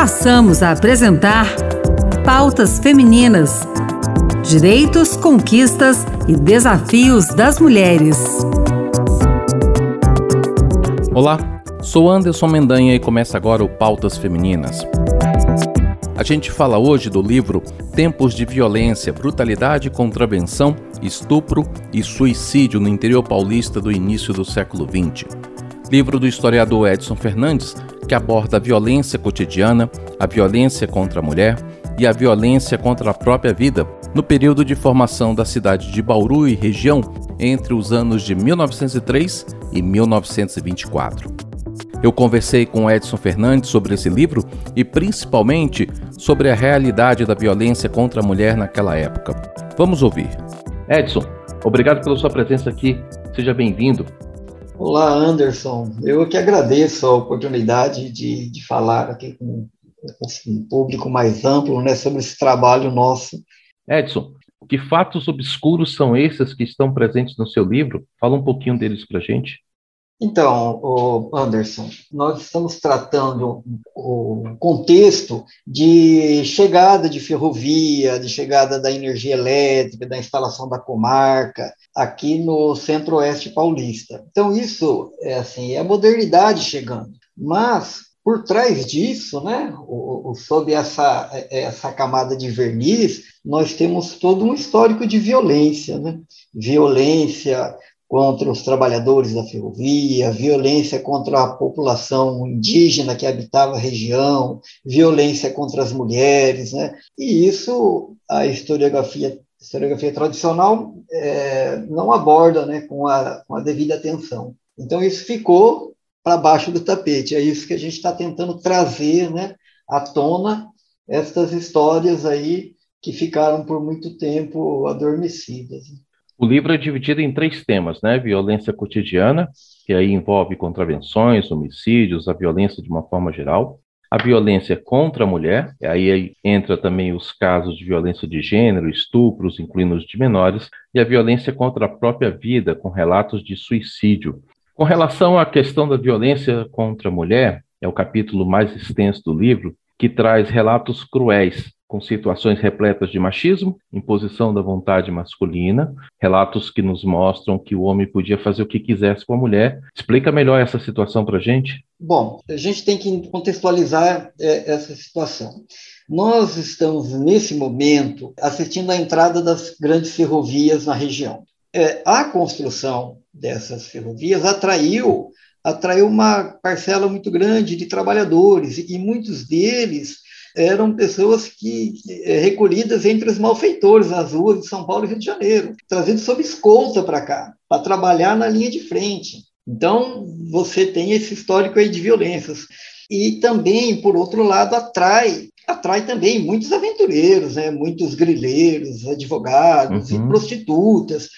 passamos a apresentar Pautas Femininas: Direitos, Conquistas e Desafios das Mulheres. Olá, sou Anderson Mendanha e começa agora o Pautas Femininas. A gente fala hoje do livro Tempos de Violência, Brutalidade, Contravenção, Estupro e Suicídio no interior paulista do início do século XX. Livro do historiador Edson Fernandes, que aborda a violência cotidiana, a violência contra a mulher e a violência contra a própria vida no período de formação da cidade de Bauru e região entre os anos de 1903 e 1924. Eu conversei com Edson Fernandes sobre esse livro e principalmente sobre a realidade da violência contra a mulher naquela época. Vamos ouvir. Edson, obrigado pela sua presença aqui. Seja bem-vindo. Olá, Anderson. Eu que agradeço a oportunidade de, de falar aqui com um público mais amplo né, sobre esse trabalho nosso. Edson, que fatos obscuros são esses que estão presentes no seu livro? Fala um pouquinho deles para a gente. Então, Anderson, nós estamos tratando o contexto de chegada de ferrovia, de chegada da energia elétrica, da instalação da comarca aqui no centro-oeste paulista. Então, isso é assim, é a modernidade chegando. Mas por trás disso, né, sob essa, essa camada de verniz, nós temos todo um histórico de violência, né? violência contra os trabalhadores da ferrovia, violência contra a população indígena que habitava a região, violência contra as mulheres, né? E isso a historiografia, historiografia tradicional é, não aborda, né, com a, com a devida atenção. Então isso ficou para baixo do tapete. É isso que a gente está tentando trazer, né, à tona estas histórias aí que ficaram por muito tempo adormecidas. O livro é dividido em três temas, né? Violência cotidiana, que aí envolve contravenções, homicídios, a violência de uma forma geral. A violência contra a mulher, aí, aí entra também os casos de violência de gênero, estupros, incluindo os de menores, e a violência contra a própria vida, com relatos de suicídio. Com relação à questão da violência contra a mulher, é o capítulo mais extenso do livro, que traz relatos cruéis com situações repletas de machismo, imposição da vontade masculina, relatos que nos mostram que o homem podia fazer o que quisesse com a mulher. Explica melhor essa situação para a gente. Bom, a gente tem que contextualizar é, essa situação. Nós estamos, nesse momento, assistindo à entrada das grandes ferrovias na região. É, a construção dessas ferrovias atraiu atraiu uma parcela muito grande de trabalhadores e muitos deles eram pessoas que é, recolhidas entre os malfeitores nas ruas de São Paulo e Rio de Janeiro, trazidos sob escolta para cá, para trabalhar na linha de frente. Então, você tem esse histórico aí de violências. E também, por outro lado, atrai atrai também muitos aventureiros, né? muitos grileiros, advogados uhum. e prostitutas.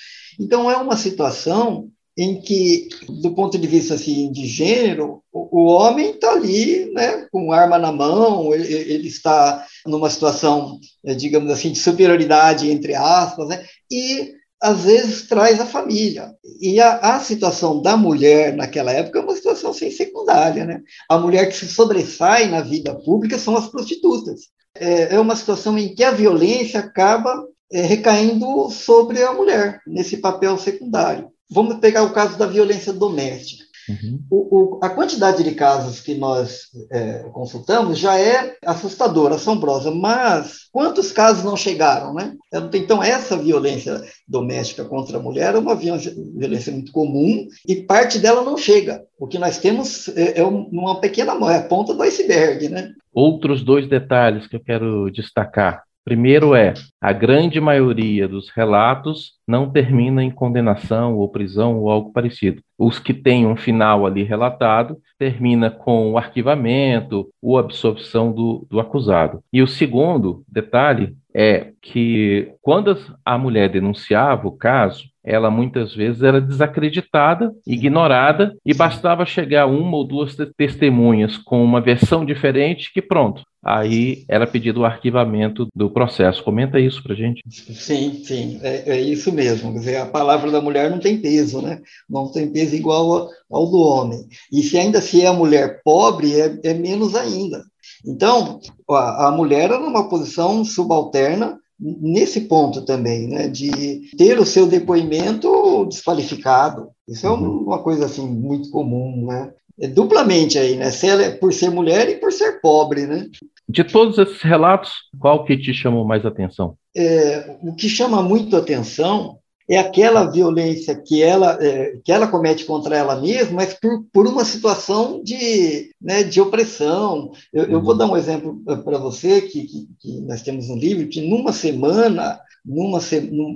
Então, é uma situação em que, do ponto de vista assim, de gênero, o, homem está ali né, com arma na mão, ele, ele, está numa situação, eh, digamos assim, de superioridade, entre aspas, né, e às vezes traz a família. E a, a, situação da mulher naquela época é uma situação sem secundária. Né? A mulher que se sobressai na vida pública são as prostitutas. É, é uma situação em que a violência acaba é, recaindo sobre a mulher, nesse papel secundário. Vamos pegar o caso da violência doméstica. Uhum. O, o, a quantidade de casos que nós é, consultamos já é assustadora, assombrosa, mas quantos casos não chegaram, né? Então, essa violência doméstica contra a mulher é uma violência, muito comum e parte dela não chega. O que nós temos é, é uma pequena é a ponta do iceberg, né? Outros dois detalhes que eu quero destacar. Primeiro é, a grande maioria dos relatos não termina em condenação ou prisão ou algo parecido. Os que têm um final ali relatado termina com o arquivamento ou absorção do, do acusado. E o segundo detalhe é que quando a mulher denunciava o caso, ela muitas vezes era desacreditada, ignorada, e bastava chegar uma ou duas testemunhas com uma versão diferente que pronto, aí era pedido o arquivamento do processo. Comenta isso para gente. Sim, sim, é, é, isso mesmo. Quer dizer, a palavra da mulher não tem peso, né? Não tem peso igual ao, do homem. E se ainda se é a mulher pobre, é, é menos ainda. Então, a, a mulher era numa posição subalterna nesse ponto também, né, de ter o seu depoimento desqualificado. Isso é uhum. uma coisa assim muito comum, né? É duplamente aí, né? Se é por ser mulher e por ser pobre, né? De todos esses relatos, qual que te chamou mais atenção? É, o que chama muito atenção é aquela violência que ela, é, que ela comete contra ela mesma, mas por, por uma situação de, né, de opressão. Eu, eu vou uhum. dar um exemplo para você, que, que, que, nós temos um livro, que numa semana, numa,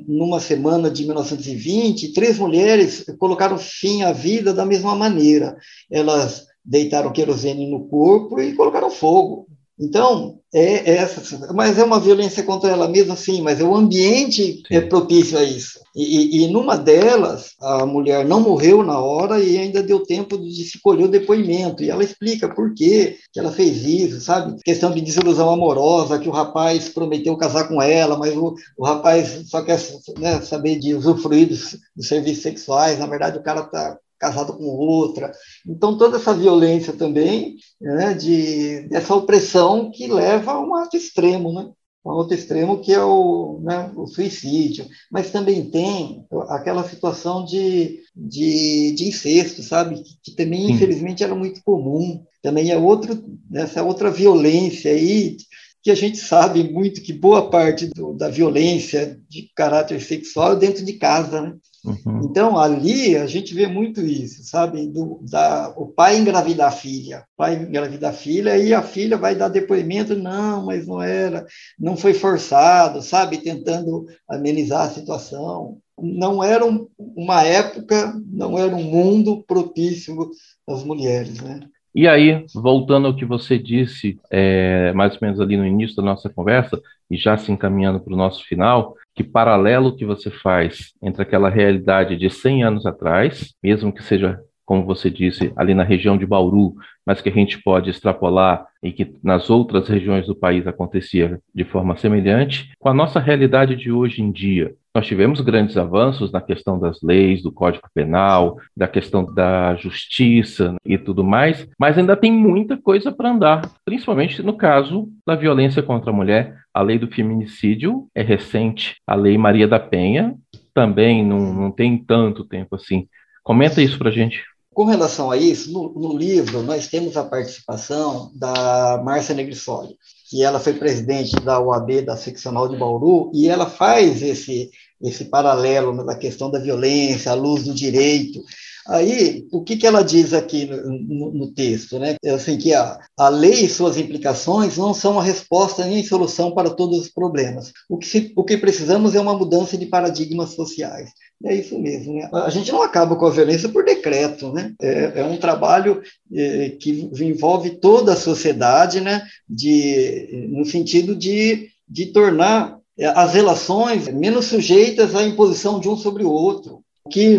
numa semana de 1920, três mulheres colocaram fim à vida da mesma maneira. Elas deitaram querosene no corpo e colocaram fogo. Então, é, é essa, mas é uma violência contra ela mesma, sim, mas é o ambiente sim. é propício a isso. E, e, numa delas, a mulher não morreu na hora e ainda deu tempo de se colher o depoimento. E ela explica por quê que ela fez isso, sabe? Questão de desilusão amorosa, que o rapaz prometeu casar com ela, mas o, o rapaz só quer né, saber de usufruir dos, dos serviços sexuais. Na verdade, o cara está casado com outra. Então, toda essa violência também, né, de, dessa opressão que leva a um ato extremo, né? Um outro extremo que é o, né, o suicídio. Mas também tem aquela situação de, de, de incesto, sabe? Que, que também, Sim. infelizmente, era muito comum. Também é outro, essa outra violência aí, que a gente sabe muito que boa parte do, da violência de caráter sexual é dentro de casa, né? Uhum. Então, ali a gente vê muito isso, sabe? Do, da, o pai engravidar a filha, o pai engravidar a filha e a filha vai dar depoimento, não, mas não era, não foi forçado, sabe? Tentando amenizar a situação. Não era um, uma época, não era um mundo propício às mulheres, né? E aí, voltando ao que você disse, é, mais ou menos ali no início da nossa conversa, e já se encaminhando para o nosso final, que paralelo que você faz entre aquela realidade de 100 anos atrás, mesmo que seja, como você disse, ali na região de Bauru, mas que a gente pode extrapolar e que nas outras regiões do país acontecia de forma semelhante, com a nossa realidade de hoje em dia. Nós tivemos grandes avanços na questão das leis, do Código Penal, da questão da justiça e tudo mais, mas ainda tem muita coisa para andar, principalmente no caso da violência contra a mulher. A lei do feminicídio é recente, a lei Maria da Penha também não, não tem tanto tempo assim. Comenta isso para gente. Com relação a isso, no, no, livro nós temos a participação da Márcia Negrissoli, que ela foi presidente da OAB da seccional de Bauru, e ela faz esse esse paralelo né, da questão da violência, à luz do direito. Aí, o que, que ela diz aqui no, no, no texto? Né? É assim, que a, a lei e suas implicações não são a resposta nem solução para todos os problemas. O que, se, o que precisamos é uma mudança de paradigmas sociais. É isso mesmo. Né? A gente não acaba com a violência por decreto. Né? É, é um trabalho é, que envolve toda a sociedade, né? de, no sentido de, de tornar as relações menos sujeitas à imposição de um sobre o outro. O que,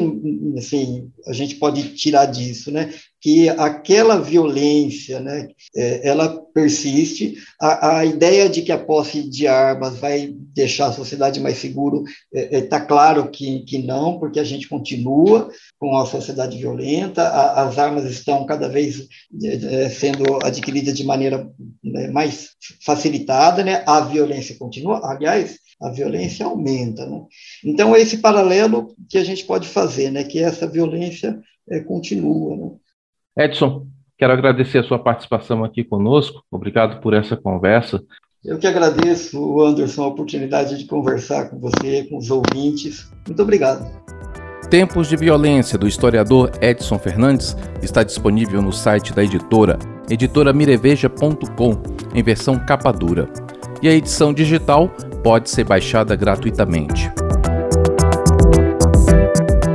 assim, a gente pode tirar disso, né? Que aquela violência, né? É, ela persiste. A, a, ideia de que a posse de armas vai deixar a sociedade mais segura está é, é, tá claro que, que não, porque a gente continua com a sociedade violenta. A, as armas estão cada vez é, é sendo adquiridas de maneira né, mais facilitada, né? A violência continua. Aliás, a violência aumenta. Né? Então, é esse paralelo que a gente pode fazer, né? que essa violência é, continua. Né? Edson, quero agradecer a sua participação aqui conosco. Obrigado por essa conversa. Eu que agradeço, Anderson, a oportunidade de conversar com você, com os ouvintes. Muito obrigado. Tempos de Violência, do historiador Edson Fernandes, está disponível no site da editora, editoramireveja.com, em versão capa dura. E a edição digital pode ser baixada gratuitamente.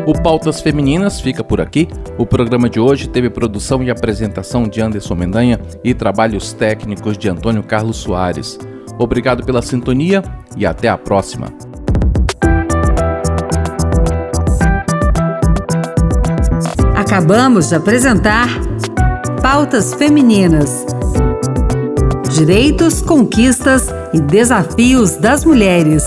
O Pautas Femininas fica por aqui. O programa de hoje teve produção e apresentação de Anderson Mendanha e trabalhos técnicos de Antônio Carlos Soares. Obrigado pela sintonia e até a próxima. Acabamos de apresentar Pautas Femininas. Direitos, conquistas e desafios das mulheres.